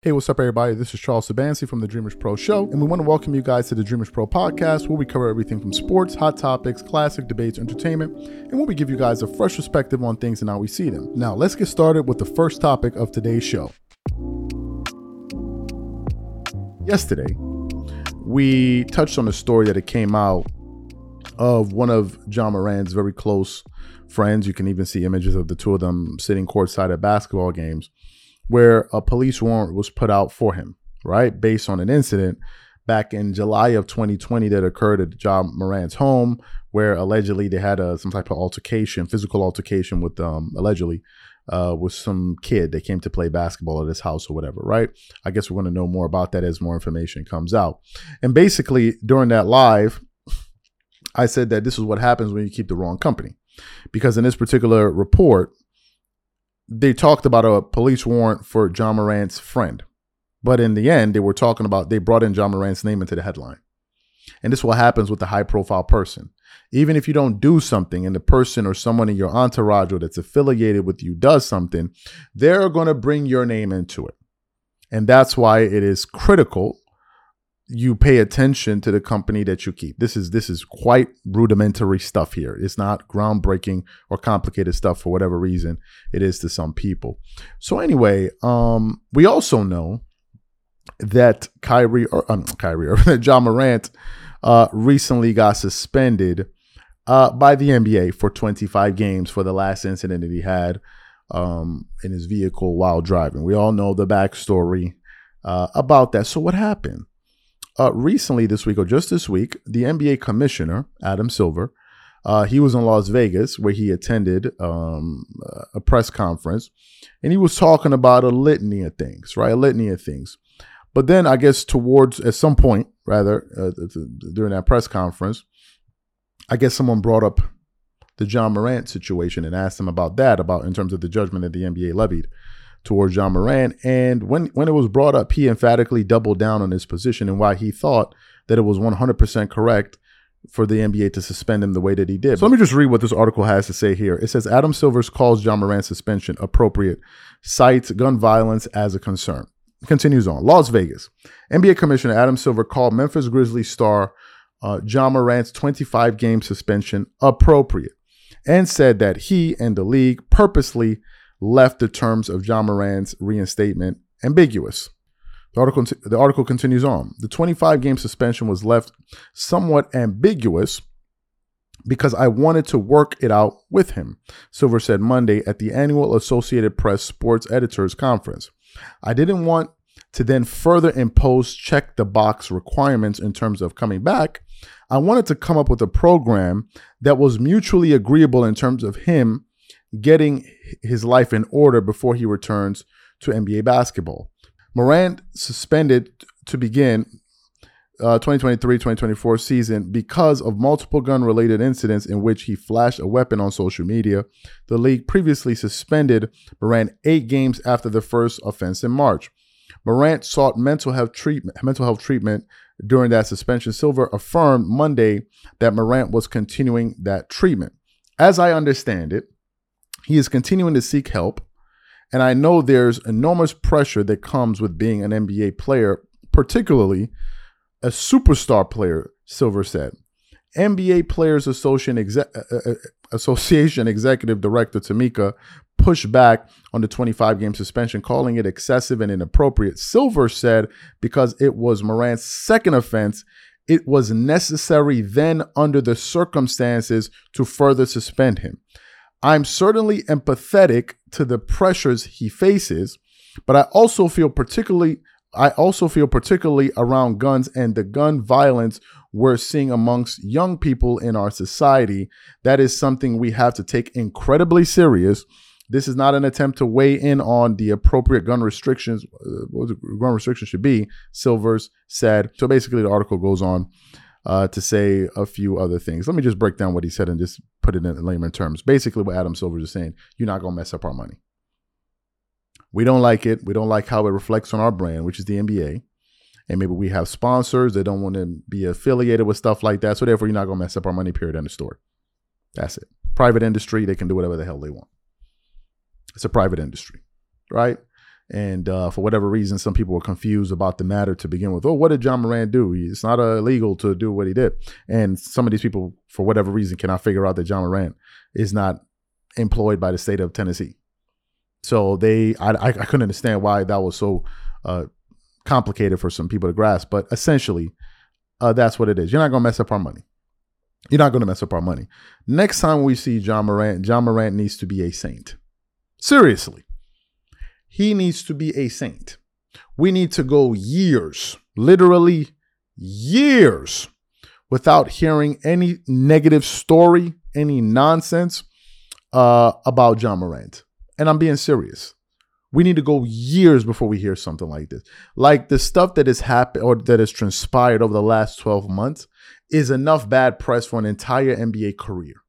Hey, what's up, everybody? This is Charles Sabansi from the Dreamers Pro Show, and we want to welcome you guys to the Dreamers Pro podcast, where we cover everything from sports, hot topics, classic debates, entertainment, and where we give you guys a fresh perspective on things and how we see them. Now, let's get started with the first topic of today's show. Yesterday, we touched on a story that it came out of one of Ja Morant's very close friends. You can even see images of the two of them sitting courtside at basketball games where a police warrant was put out for him, right? Based on an incident back in July of 2020 that occurred at Ja Morant's home, where allegedly they had a, some type of altercation, physical altercation with, um, allegedly, uh, with some kid that came to play basketball at his house or whatever, right? I guess we're going to know more about that as more information comes out. And basically, during that live, I said that this is what happens when you keep the wrong company. Because in this particular report, they talked about a police warrant for Ja Morant's friend. But in the end, they were talking about, they brought in Ja Morant's name into the headline. And this is what happens with a high profile person. Even if you don't do something and the person or someone in your entourage or that's affiliated with you does something, they're going to bring your name into it. And that's why it is critical you pay attention to the company that you keep. This is this is quite rudimentary stuff here. It's not groundbreaking or complicated stuff for whatever reason it is to some people. So anyway, um, we also know that Kyrie or um, Kyrie or Ja Morant uh, recently got suspended uh, by the NBA for 25 games for the last incident that he had um, in his vehicle while driving. We all know the backstory uh, about that. So what happened? Uh, recently this week or just this week, the NBA commissioner, Adam Silver, uh, he was in Las Vegas where he attended um, a press conference and he was talking about a litany of things, right? A litany of things. But then I guess towards, at some point, rather, uh, during that press conference, I guess someone brought up the Ja Morant situation and asked him about that, about in terms of the judgment that the NBA levied towards Ja Morant. And when, when it was brought up, he emphatically doubled down on his position and why he thought that it was 100% correct for the NBA to suspend him the way that he did. So let me just read what this article has to say here. It says Adam Silvers calls Ja Morant's suspension appropriate, cites gun violence as a concern. Continues on. Las Vegas. NBA Commissioner Adam Silver called Memphis Grizzlies star uh, Ja Morant's 25 game suspension appropriate and said that he and the league purposely left the terms of Ja Morant's reinstatement ambiguous. The article, the article continues on. The 25 game suspension was left somewhat ambiguous because I wanted to work it out with him, Silver said Monday at the annual Associated Press Sports Editors Conference. I didn't want to then further impose check the box requirements in terms of coming back. I wanted to come up with a program that was mutually agreeable in terms of him getting his life in order before he returns to NBA basketball. Morant suspended to begin uh, 2023-2024 season because of multiple gun-related incidents in which he flashed a weapon on social media. The league previously suspended Morant eight games after the first offense in March. Morant sought mental health treatment, mental health treatment during that suspension. Silver affirmed Monday that Morant was continuing that treatment. As I understand it, he is continuing to seek help. And I know there's enormous pressure that comes with being an NBA player, particularly a superstar player, Silver said. NBA Players Association, uh, uh, uh, Association Executive Director Tamika pushed back on the 25 game suspension, calling it excessive and inappropriate. Silver said because it was Morant's second offense, it was necessary then under the circumstances to further suspend him. I'm certainly empathetic to the pressures he faces, but I also feel particularly I also feel particularly around guns and the gun violence we're seeing amongst young people in our society. That is something we have to take incredibly serious. This is not an attempt to weigh in on the appropriate gun restrictions, uh, what the gun restrictions should be, Silvers said. So basically, the article goes on uh, to say a few other things. Let me just break down what he said and just put it in layman terms. Basically, what Adam Silver is saying, you're not to mess up our money. We don't like it. We don't like how it reflects on our brand, which is the NBA. And maybe we have sponsors that don't want to be affiliated with stuff like that. So therefore, you're not to mess up our money, period, in the store. That's it. Private industry, they can do whatever the hell they want. It's a private industry, right? And uh, for whatever reason, some people were confused about the matter to begin with. Oh, what did Ja Morant do? It's not illegal to do what he did. And some of these people, for whatever reason, cannot figure out that Ja Morant is not employed by the state of Tennessee. So they, I, I couldn't understand why that was so uh, complicated for some people to grasp. But essentially, uh, that's what it is. You're not gonna mess up our money. You're not gonna mess up our money. Next time we see Ja Morant, Ja Morant needs to be a saint. Seriously, he needs to be a saint. We need to go years, literally years, without hearing any negative story, any nonsense uh, about Ja Morant. And I'm being serious. We need to go years before we hear something like this. Like the stuff that has happened or that has transpired over the last 12 months is enough bad press for an entire NBA career.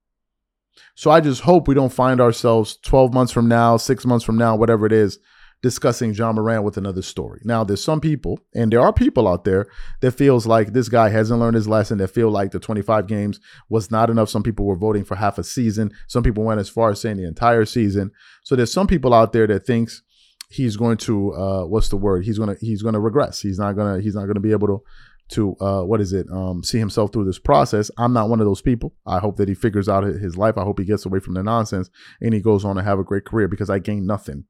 So I just hope we don't find ourselves 12 months from now, six months from now, whatever it is, discussing Ja Morant with another story. Now, there's some people, and there are people out there that feels like this guy hasn't learned his lesson, that feel like the 25 games was not enough. Some people were voting for half a season. Some people went as far as saying the entire season. So there's some people out there that thinks he's going to uh, what's the word? He's gonna he's gonna regress. He's not gonna he's not gonna be able to to uh, what is it? Um, see himself through this process. I'm not one of those people. I hope that he figures out his life. I hope he gets away from the nonsense and he goes on to have a great career because I gained nothing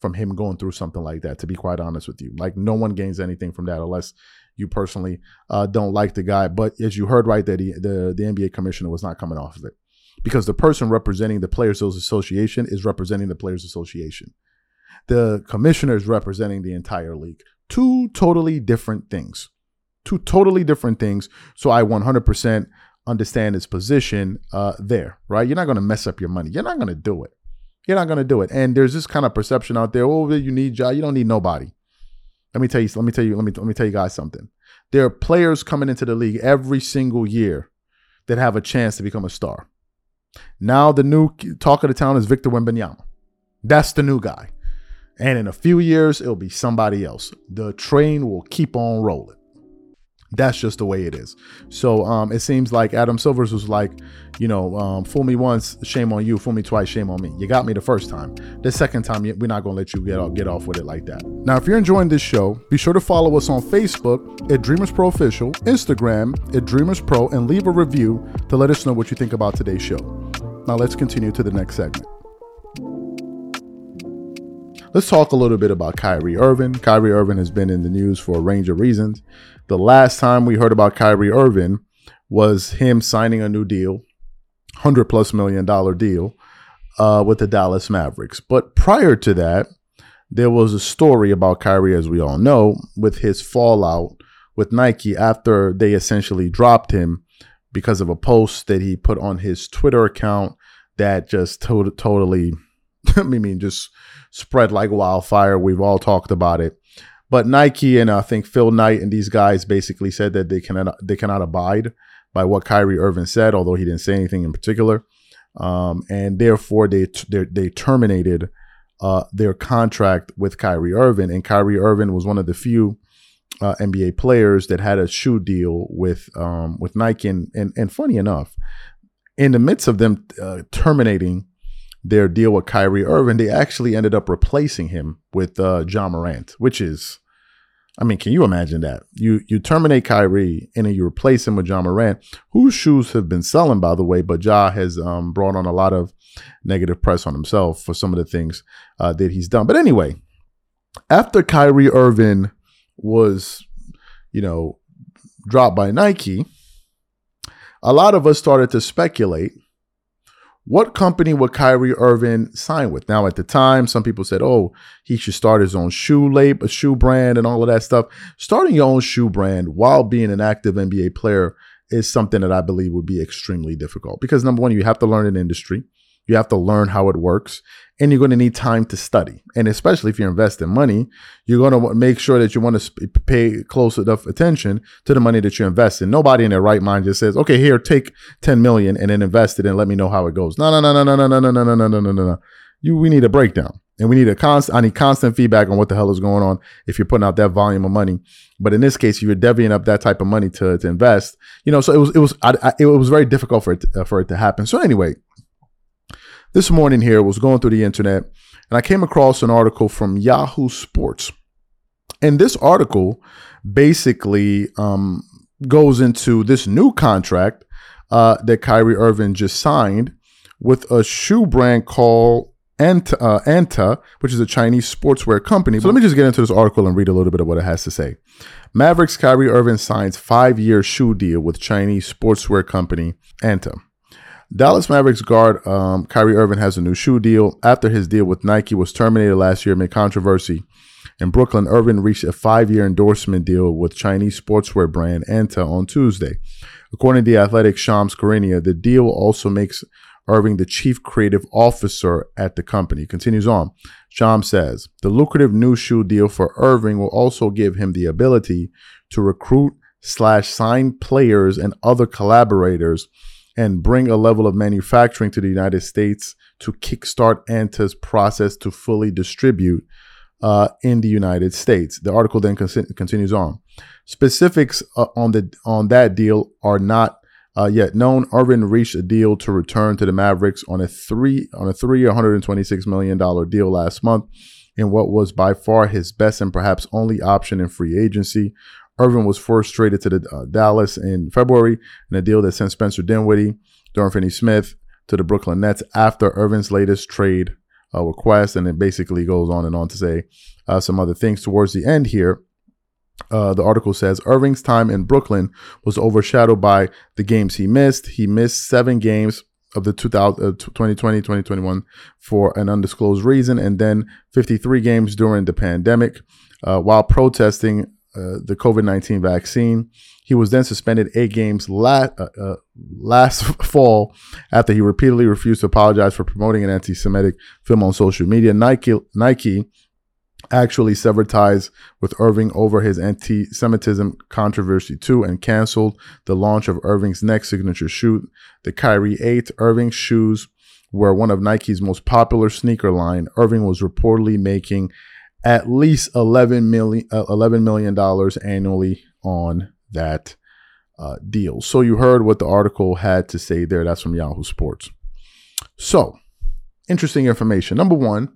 from him going through something like that. To be quite honest with you, like no one gains anything from that unless you personally uh, don't like the guy. But as you heard right, that he, the the NBA commissioner was not coming off of it because the person representing the Players Association is representing the Players Association. The commissioner is representing the entire league. Two totally different things. Two totally different things. So I 100% understand his position uh, there, right? You're not going to mess up your money. You're not going to do it. You're not going to do it. And there's this kind of perception out there. Oh, you need Ja. You don't need nobody. Let me tell you. Let me tell you. Let me let me tell you guys something. There are players coming into the league every single year that have a chance to become a star. Now the new talk of the town is Victor Wembanyama. That's the new guy. And in a few years, it'll be somebody else. The train will keep on rolling. That's just the way it is. So um, it seems like Adam Silvers was like, you know, um, fool me once, shame on you. Fool me twice, shame on me. You got me the first time. The second time, we're not to let you get off, get off with it like that. Now, if you're enjoying this show, be sure to follow us on Facebook at Dreamers Pro Official, Instagram at Dreamers Pro, and leave a review to let us know what you think about today's show. Now, let's continue to the next segment. Let's talk a little bit about Kyrie Irving. Kyrie Irving has been in the news for a range of reasons. The last time we heard about Kyrie Irving was him signing a new deal, 100 plus million dollar deal uh, with the Dallas Mavericks. But prior to that, there was a story about Kyrie, as we all know, with his fallout with Nike after they essentially dropped him because of a post that he put on his Twitter account that just to- totally, I mean, just spread like wildfire. We've all talked about it. But Nike and I think Phil Knight and these guys basically said that they cannot they cannot abide by what Kyrie Irving said, although he didn't say anything in particular, um, and therefore they they, they terminated uh, their contract with Kyrie Irving. And Kyrie Irving was one of the few uh, NBA players that had a shoe deal with um, with Nike. And, and, and funny enough, in the midst of them uh, terminating their deal with Kyrie Irving, they actually ended up replacing him with uh, Ja Morant, which is, I mean, can you imagine that? You you terminate Kyrie and then you replace him with Ja Morant, whose shoes have been selling, by the way, but Ja has um, brought on a lot of negative press on himself for some of the things uh, that he's done. But anyway, after Kyrie Irving was, you know, dropped by Nike, a lot of us started to speculate what company would Kyrie Irving sign with? Now, at the time, some people said, oh, he should start his own shoe label, a shoe brand, and all of that stuff. Starting your own shoe brand while being an active NBA player is something that I believe would be extremely difficult because number one, you have to learn an industry. You have to learn how it works and you're going to need time to study. And especially if you're investing money, you're going to make sure that you want to pay close enough attention to the money that you invest in. Nobody in their right mind just says, okay, here, take 10 million and then invest it and let me know how it goes. No, no, no, no, no, no, no, no, no, no, no, no, no, no. You, we need a breakdown and we need a constant, I need constant feedback on what the hell is going on if you're putting out that volume of money. But in this case, you're divvying up that type of money to, to invest, you know, so it was, it was, I, I, it was very difficult for it, to, uh, for it to happen. So anyway, this morning here was going through the internet and I came across an article from Yahoo Sports. And this article basically um, goes into this new contract uh, that Kyrie Irving just signed with a shoe brand called Anta, uh, Anta, which is a Chinese sportswear company. So let me just get into this article and read a little bit of what it has to say. Mavericks Kyrie Irving signs five-year shoe deal with Chinese sportswear company Anta. Dallas Mavericks guard um, Kyrie Irving has a new shoe deal after his deal with Nike was terminated last year amid controversy. In Brooklyn, Irving reached a five-year endorsement deal with Chinese sportswear brand Anta on Tuesday. According to the Athletic Shams Charania, the deal also makes Irving the chief creative officer at the company. Continues on. Shams says the lucrative new shoe deal for Irving will also give him the ability to recruit slash sign players and other collaborators and bring a level of manufacturing to the United States to kickstart Anta's process to fully distribute uh, in the United States. The article then con- continues on. Specifics uh, on the on that deal are not uh, yet known. Irving reached a deal to return to the Mavericks on a three on a three 126 million dollar deal last month in what was by far his best and perhaps only option in free agency. Irving was first traded to the uh, Dallas in February in a deal that sent Spencer Dinwiddie, Dorian Finney-Smith to the Brooklyn Nets after Irving's latest trade uh, request, and it basically goes on and on to say uh, some other things towards the end here. Uh, the article says Irving's time in Brooklyn was overshadowed by the games he missed. He missed seven games of the 2020 2021 uh, for an undisclosed reason, and then 53 games during the pandemic uh, while protesting uh, the COVID 19 vaccine. He was then suspended eight games la- uh, uh, last fall after he repeatedly refused to apologize for promoting an anti Semitic film on social media. Nike, Nike actually severed ties with Irving over his anti Semitism controversy too and canceled the launch of Irving's next signature shoe, the Kyrie 8. Irving's shoes were one of Nike's most popular sneaker line. Irving was reportedly making at least 11 million, uh, $11 million annually on that uh, deal. So you heard what the article had to say there. That's from Yahoo Sports. So, interesting information. Number one,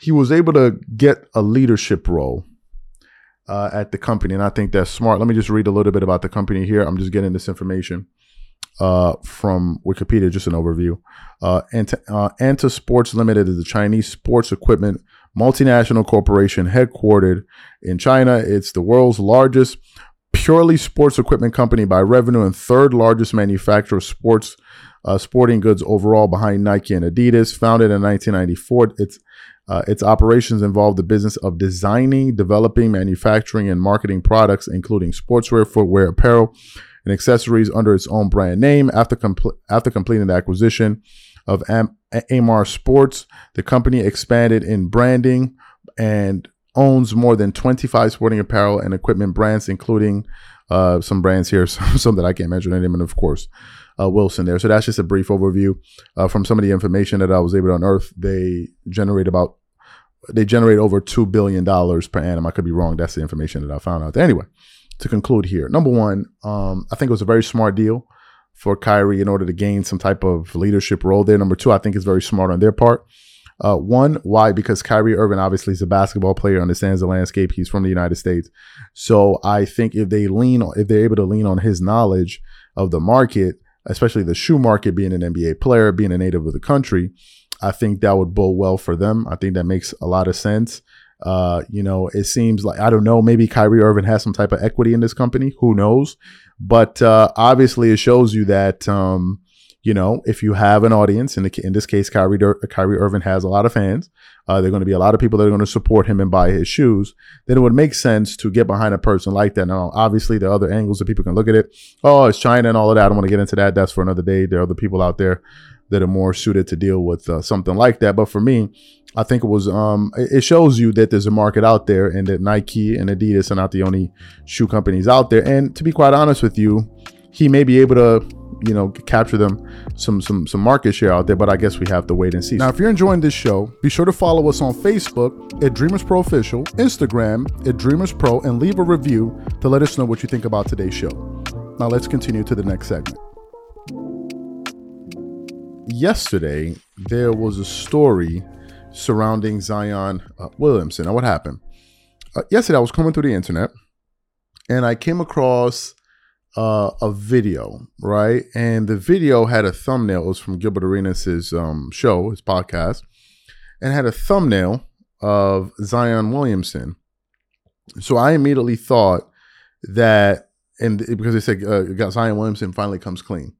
he was able to get a leadership role uh, at the company, and I think that's smart. Let me just read a little bit about the company here. I'm just getting this information uh, from Wikipedia, just an overview. Uh, Anta, uh, Anta Sports Limited is a Chinese sports equipment multinational corporation headquartered in China. It's the world's largest purely sports equipment company by revenue and third largest manufacturer of sports uh, sporting goods overall behind Nike and Adidas. Founded in 1994, it's uh, its operations involve the business of designing, developing, manufacturing, and marketing products, including sportswear, footwear, apparel, and accessories under its own brand name. After, compl- after completing the acquisition of Am- Amer Sports, the company expanded in branding and owns more than 25 sporting apparel and equipment brands, including uh, some brands here, some, some that I can't mention any, and of course, uh, Wilson there. So that's just a brief overview uh, from some of the information that I was able to unearth. They generate about they generate over two billion dollars per annum. I could be wrong. That's the information that I found out. Anyway, to conclude here, number one, um, I think it was a very smart deal for Kyrie in order to gain some type of leadership role there. Number two, I think is very smart on their part. Uh, one, why? Because Kyrie Irving obviously is a basketball player, understands the landscape. He's from the United States, so I think if they lean, if they're able to lean on his knowledge of the market, especially the shoe market, being an NBA player, being a native of the country, I think that would bode well for them. I think that makes a lot of sense. Uh, you know, it seems like I don't know, maybe Kyrie Irving has some type of equity in this company. Who knows? But uh, obviously, it shows you that um, you know if you have an audience, in, the, in this case, Kyrie Kyrie Irving has a lot of fans. Uh, there are going to be a lot of people that are going to support him and buy his shoes. Then it would make sense to get behind a person like that. Now, obviously, there are other angles that people can look at it. Oh, it's China and all of that. I don't want to get into that. That's for another day. There are other people out there that are more suited to deal with uh, something like that. But for me, I think it was um, it shows you that there's a market out there and that Nike and Adidas are not the only shoe companies out there. And to be quite honest with you, he may be able to you know capture them some some some market share out there but i guess we have to wait and see now if you're enjoying this show be sure to follow us on facebook at dreamers pro official instagram at dreamers pro and leave a review to let us know what you think about today's show now let's continue to the next segment yesterday there was a story surrounding Zion uh, Williamson. Now, what happened? Uh, yesterday, I was coming through the internet and I came across uh, a video, right? And the video had a thumbnail. It was from Gilbert Arenas' um, show, his podcast, and had a thumbnail of Zion Williamson. So I immediately thought that, and because they said uh, Zion Williamson finally comes clean.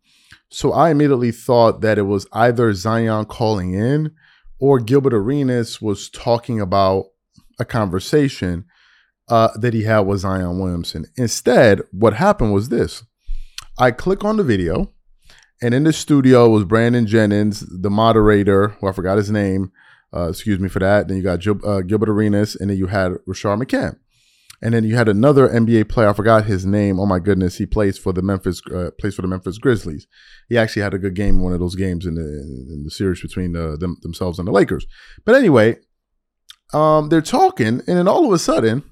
So I immediately thought that it was either Zion calling in or Gilbert Arenas was talking about a conversation uh, that he had with Zion Williamson. Instead, what happened was this I click on the video, and in the studio was Brandon Jennings, the moderator, who I forgot his name. Uh, excuse me for that. Then you got Gil- uh, Gilbert Arenas, and then you had Rashard McCann. And then you had another NBA player. I forgot his name. Oh my goodness, he plays for the Memphis uh, plays for the Memphis Grizzlies. He actually had a good game in one of those games in the in the series between uh, them, themselves and the Lakers. But anyway, um, they're talking, and then all of a sudden,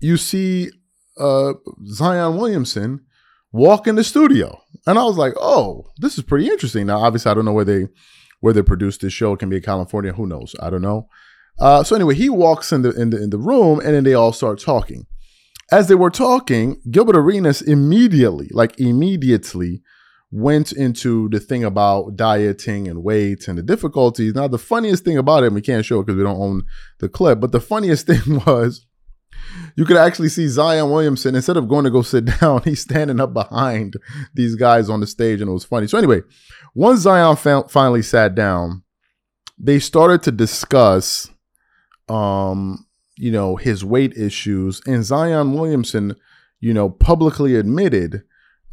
you see uh, Zion Williamson walk in the studio, and I was like, "Oh, this is pretty interesting." Now, obviously, I don't know where they where they produced this show. It can be in California. Who knows? I don't know. Uh, so anyway, he walks in the in the in the room, and then they all start talking. As they were talking, Gilbert Arenas immediately, like immediately, went into the thing about dieting and weight and the difficulties. Now, the funniest thing about it, we can't show it because we don't own the clip, but the funniest thing was you could actually see Zion Williamson instead of going to go sit down, he's standing up behind these guys on the stage, and it was funny. So anyway, once Zion fa- finally sat down, they started to discuss, um, you know, his weight issues, and Zion Williamson, you know, publicly admitted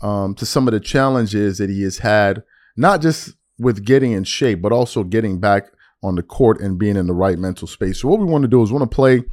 um, to some of the challenges that he has had, not just with getting in shape, but also getting back on the court and being in the right mental space. So what we want to do is want to play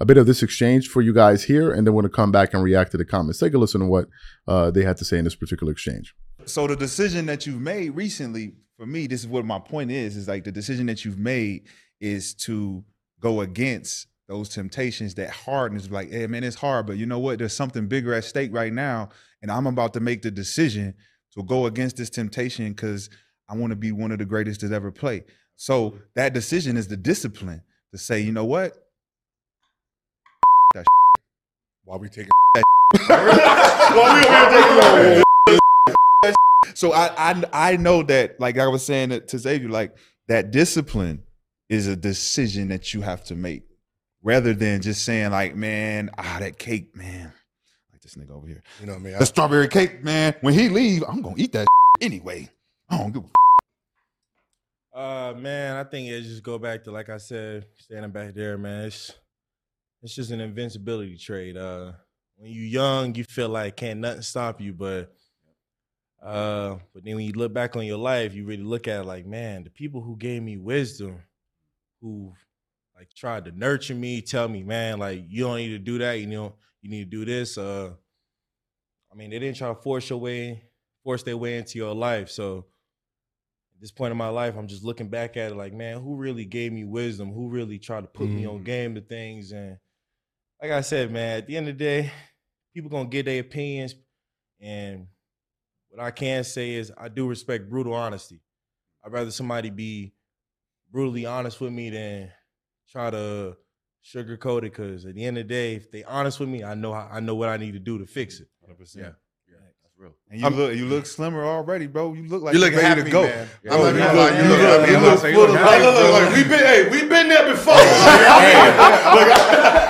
a bit of this exchange for you guys here, and then we're going to come back and react to the comments. Take a listen to what uh, they had to say in this particular exchange. So the decision that you've made recently, for me, this is what my point is: is like the decision that you've made is to go against those temptations that hardness like hey man it's hard but you know what there's something bigger at stake right now and i'm about to make the decision to go against this temptation because i want to be one of the greatest to ever play so that decision is the discipline to say you know what that Why we taking? That. So I, I I know that like I was saying to Xavier like that discipline is a decision that you have to make rather than just saying like man ah that cake man like this nigga over here You know what I mean? the strawberry cake man when he leave I'm gonna eat that anyway I don't give a Uh man, I think it just go back to like I said, standing back there, man. It's it's just an invincibility trade. Uh when you young, you feel like can't nothing stop you, but uh but then when you look back on your life, you really look at it like, man, the people who gave me wisdom, who like tried to nurture me, tell me, man, like you don't need to do that, you know, you need to do this. Uh I mean, they didn't try to force your way, force their way into your life. So at this point in my life, I'm just looking back at it like, man, who really gave me wisdom? Who really tried to put me on game to things? And like I said, man, at the end of the day, people gonna get their opinions. And what I can say is I do respect brutal honesty. I'd rather somebody be brutally honest with me than try to sugarcoat it. Cause at the end of the day, if they honest with me, I know how, I know what I need to do to fix it. 100%. Yeah. That's real. and you look you look slimmer already bro you look like You you're look ready happy, to go man. Yeah. I'm like, you you look- look- you you look- look- you you look look full of life, look, look, bro. like, we been, hey, we been there before. Like,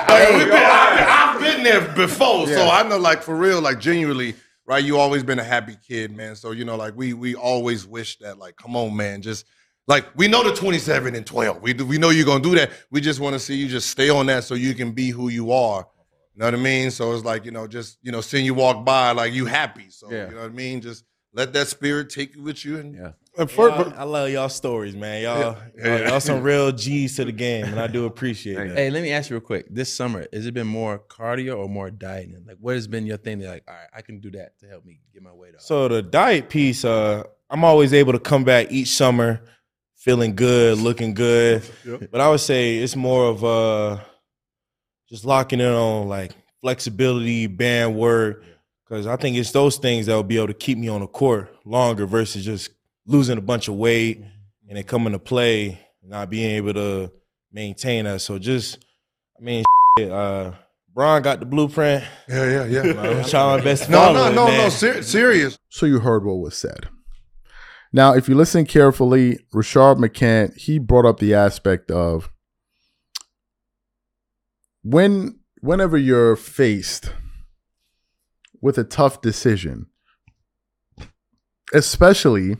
like, we been, I've, I've been there before, so I know, like, for real, like, genuinely, right? You always been a happy kid, man. So you know, like, we we always wish that, like, come on, man, just like we know the twenty seven and twelve. We do- we know you're gonna do that. We just want to see you just stay on that so you can be who you are. You know what I mean? So it's like you know, just you know, seeing you walk by, like you happy. So Yeah. you know what I mean? Just let that spirit take you with you and Yeah. And Y'all- I love y'all stories, man. Y'all, Yeah. y'all, y'all some real G's to the game, and I do appreciate that. Hey, let me ask you real quick. This summer, has it been more cardio or more dieting? Like, what has been your thing? That like, all right, I can do that to help me get my weight off. So the diet piece, uh, I'm always able to come back each summer feeling good, looking good. But I would say it's more of uh, just locking in on like flexibility, band work, because I think it's those things that will be able to keep me on the court longer versus just losing a bunch of weight and then coming to play, not being able to maintain us. So just, I mean, uh, Bron got the blueprint. Yeah, yeah, yeah. I'm trying my best to no, no, it, no, man. no. Ser- serious. So you heard what was said. Now, if you listen carefully, Rashard McCant, he brought up the aspect of when whenever you're faced with a tough decision, especially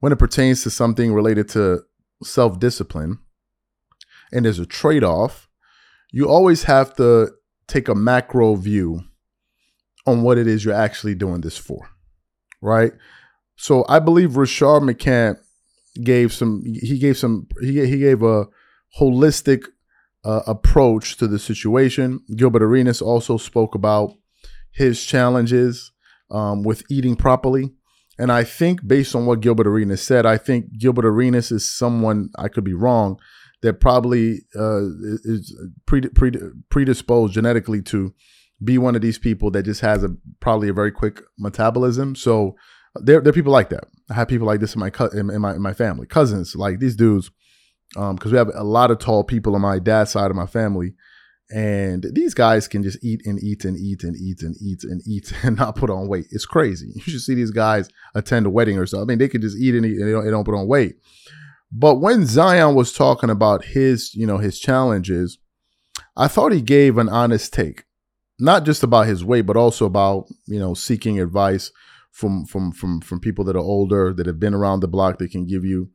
when it pertains to something related to self-discipline and there's a trade-off, you always have to take a macro view on what it is you're actually doing this for. Right? So I believe Rashard McCant gave some he gave some he, he gave a holistic uh, approach to the situation. Gilbert Arenas also spoke about his challenges um, with eating properly. And I think based on what Gilbert Arenas said, I think Gilbert Arenas is someone, I could be wrong, that probably uh, is predisposed genetically to be one of these people that just has a probably a very quick metabolism. So there, there are people like that. I have people like this in my in, in my in my family, cousins like these dudes, because um, we have a lot of tall people on my dad's side of my family, and these guys can just eat and eat and eat and eat and eat and eat and not put on weight. It's crazy. You should see these guys attend a wedding or something. I mean, they could just eat and eat and they don't, they don't put on weight. But when Zion was talking about his, you know, his challenges, I thought he gave an honest take, not just about his weight, but also about you know seeking advice from from from from people that are older that have been around the block that can give you,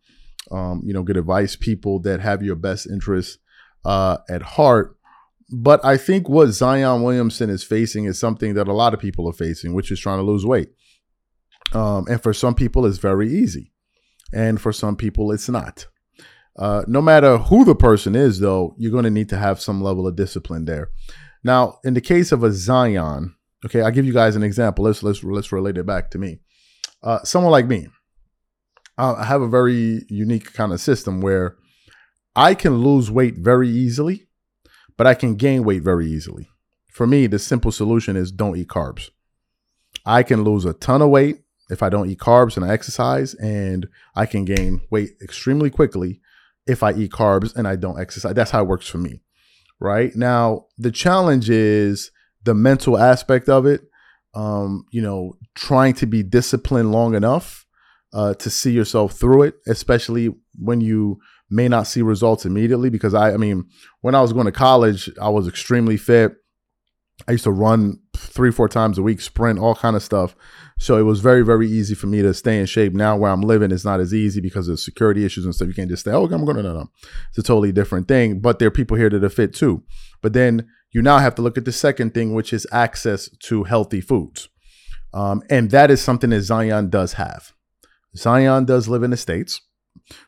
um, you know, good advice. People that have your best interests uh, at heart. But I think what Zion Williamson is facing is something that a lot of people are facing, which is trying to lose weight. Um, and for some people, it's very easy and for some people it's not. Uh, no matter who the person is, though, you're going to need to have some level of discipline there. Now, in the case of a Zion, okay, I'll give you guys an example. Let's let's let's relate it back to me. Uh, someone like me, I have a very unique kind of system where I can lose weight very easily, but I can gain weight very easily. For me, the simple solution is don't eat carbs. I can lose a ton of weight if I don't eat carbs and I exercise, and I can gain weight extremely quickly if I eat carbs and I don't exercise. That's how it works for me. Right now, the challenge is the mental aspect of it. Um, you know, trying to be disciplined long enough uh, to see yourself through it, especially when you may not see results immediately. Because I, I mean, when I was going to college, I was extremely fit. I used to run three, four times a week, sprint, all kind of stuff. So it was very, very easy for me to stay in shape. Now where I'm living, it's not as easy because of security issues and stuff. You can't just say, "Oh, I'm going to no, no." It's a totally different thing. But there are people here that are fit too. But then you now have to look at the second thing, which is access to healthy foods, um, and that is something that Zion does have. Zion does live in the states,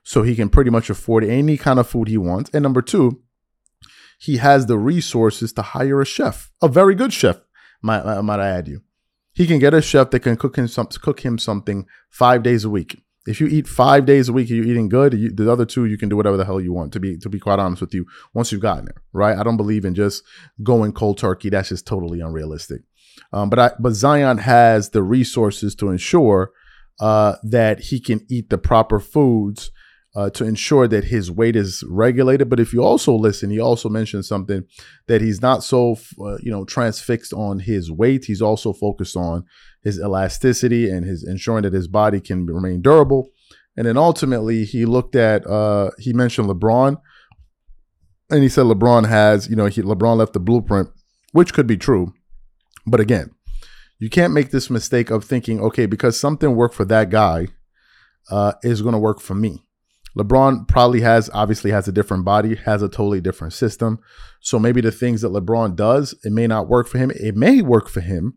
so he can pretty much afford any kind of food he wants. And number two, he has the resources to hire a chef, a very good chef, might, might I add you. He can get a chef that can cook him some, cook him something five days a week. If you eat five days a week, you're eating good. You, the other two, you can do whatever the hell you want. To be to be quite honest with you, once you've gotten there, right? I don't believe in just going cold turkey. That's just totally unrealistic. Um, but I, but Zion has the resources to ensure uh, that he can eat the proper foods uh, to ensure that his weight is regulated. But if you also listen, he also mentioned something that he's not so uh, you know transfixed on his weight. He's also focused on his elasticity and his ensuring that his body can remain durable. And then ultimately, he looked at uh, he mentioned LeBron, and he said LeBron has you know he, LeBron left the blueprint, which could be true, but again. You can't make this mistake of thinking, okay, because something worked for that guy, uh, is going to work for me LeBron probably has obviously has a different body, has a totally different system. So maybe the things that LeBron does, it may not work for him. It may work for him,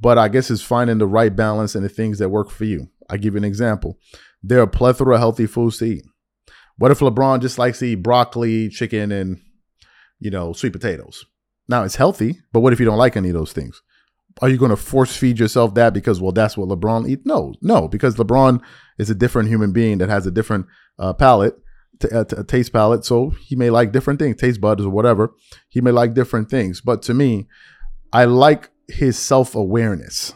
but I guess it's finding the right balance and the things that work for you. I give you an example. There are plethora of healthy foods to eat. What if LeBron just likes to eat broccoli, chicken, and you know, sweet potatoes? Now it's healthy, but what if you don't like any of those things? Are you going to force feed yourself that because well that's what LeBron eat? No, no, because LeBron is a different human being that has a different uh, palate, t- uh, taste palate. So he may like different things, taste buds or whatever. He may like different things. But to me, I like his self awareness.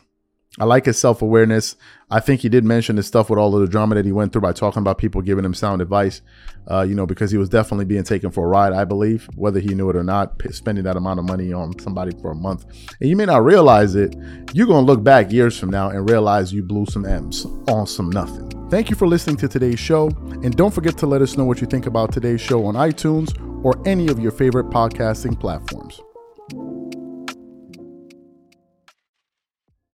I like his self awareness. I think he did mention the stuff with all of the drama that he went through by talking about people giving him sound advice. Uh, you know, because he was definitely being taken for a ride, I believe, whether he knew it or not, spending that amount of money on somebody for a month. And you may not realize it. You're going to look back years from now and realize you blew some M's on some nothing. Thank you for listening to today's show. And don't forget to let us know what you think about today's show on iTunes or any of your favorite podcasting platforms.